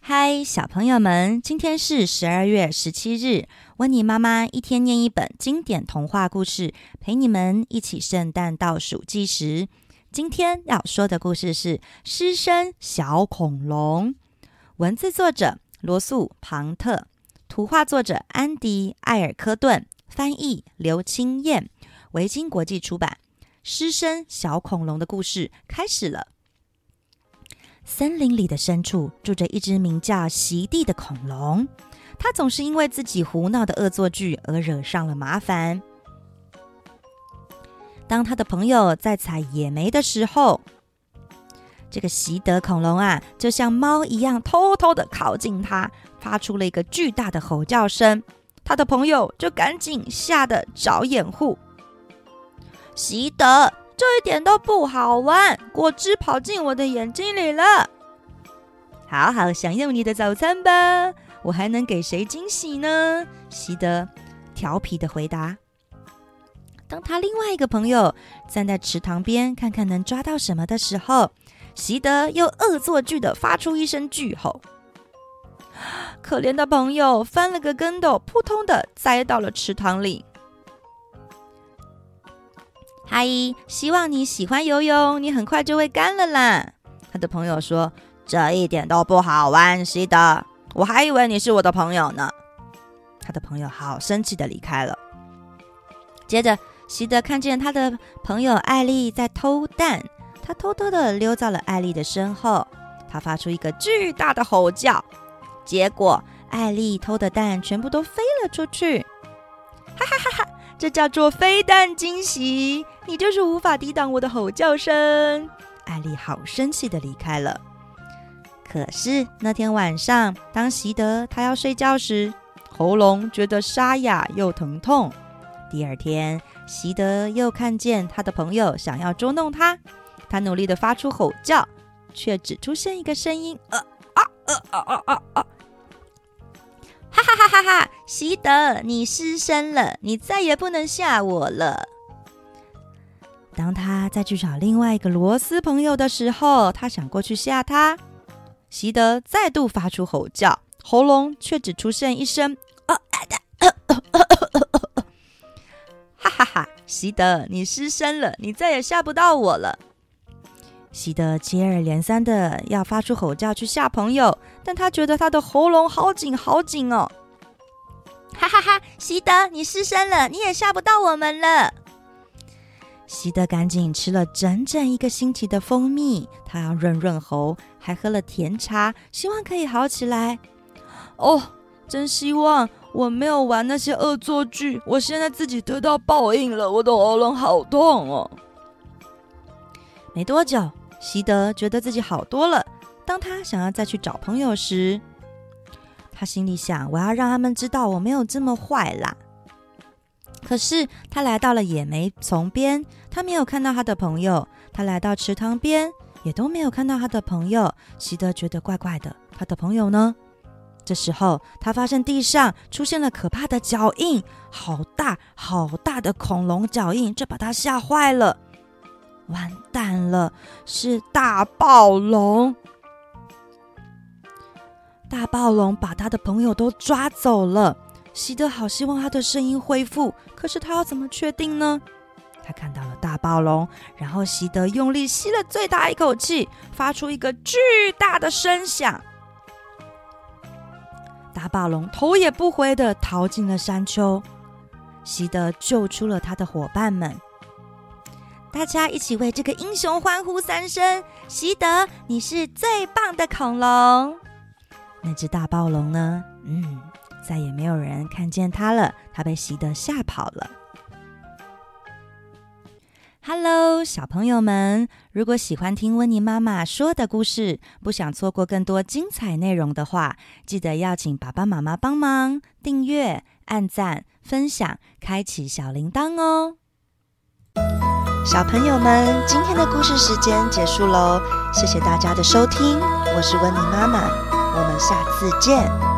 嗨，小朋友们，今天是十二月十七日。温妮妈妈一天念一本经典童话故事，陪你们一起圣诞倒数计时。今天要说的故事是《狮身小恐龙》，文字作者罗素·庞特，图画作者安迪·艾尔科顿，翻译刘清燕，维京国际出版。狮身小恐龙的故事开始了。森林里的深处住着一只名叫席地的恐龙，它总是因为自己胡闹的恶作剧而惹上了麻烦。当他的朋友在采野莓的时候，这个席德恐龙啊，就像猫一样偷偷的靠近他，发出了一个巨大的吼叫声。他的朋友就赶紧吓得找掩护。席德。这一点都不好玩，果汁跑进我的眼睛里了。好好享用你的早餐吧，我还能给谁惊喜呢？席德调皮的回答。当他另外一个朋友站在池塘边，看看能抓到什么的时候，席德又恶作剧的发出一声巨吼。可怜的朋友翻了个跟斗，扑通的栽到了池塘里。阿姨，希望你喜欢游泳，你很快就会干了啦。他的朋友说：“这一点都不好玩，席德，我还以为你是我的朋友呢。”他的朋友好生气的离开了。接着，席德看见他的朋友艾丽在偷蛋，他偷偷的溜到了艾丽的身后，他发出一个巨大的吼叫，结果艾丽偷的蛋全部都飞了出去，哈哈哈哈！这叫做飞蛋惊喜。你就是无法抵挡我的吼叫声！艾丽好生气的离开了。可是那天晚上，当席德他要睡觉时，喉咙觉得沙哑又疼痛。第二天，席德又看见他的朋友想要捉弄他，他努力的发出吼叫，却只出现一个声音：呃啊呃啊啊啊啊！哈哈哈哈哈！席德，你失声了，你再也不能吓我了。当他再去找另外一个螺丝朋友的时候，他想过去吓他。席德再度发出吼叫，喉咙却只出现一声“啊啊啊啊啊啊”，哈哈哈！席德，你失声了，你再也吓不到我了。席德接二连三的要发出吼叫去吓朋友，但他觉得他的喉咙好紧好紧哦。哈哈哈！席德，你失声了，你也吓不到我们了。席德赶紧吃了整整一个星期的蜂蜜，他要润润喉，还喝了甜茶，希望可以好起来。哦，真希望我没有玩那些恶作剧，我现在自己得到报应了，我的喉咙好痛哦。没多久，席德觉得自己好多了。当他想要再去找朋友时，他心里想：我要让他们知道我没有这么坏啦。可是他来到了野莓丛边，他没有看到他的朋友。他来到池塘边，也都没有看到他的朋友。席德觉得怪怪的，他的朋友呢？这时候，他发现地上出现了可怕的脚印，好大好大的恐龙脚印，这把他吓坏了。完蛋了，是大暴龙！大暴龙把他的朋友都抓走了。席德好希望他的声音恢复，可是他要怎么确定呢？他看到了大暴龙，然后席德用力吸了最大一口气，发出一个巨大的声响。大暴龙头也不回地逃进了山丘。席德救出了他的伙伴们，大家一起为这个英雄欢呼三声：“席德，你是最棒的恐龙！”那只大暴龙呢？嗯。再也没有人看见他了，他被席德吓跑了。Hello，小朋友们，如果喜欢听温妮妈妈说的故事，不想错过更多精彩内容的话，记得要请爸爸妈妈帮忙订阅、按赞、分享、开启小铃铛哦。小朋友们，今天的故事时间结束喽，谢谢大家的收听，我是温妮妈妈，我们下次见。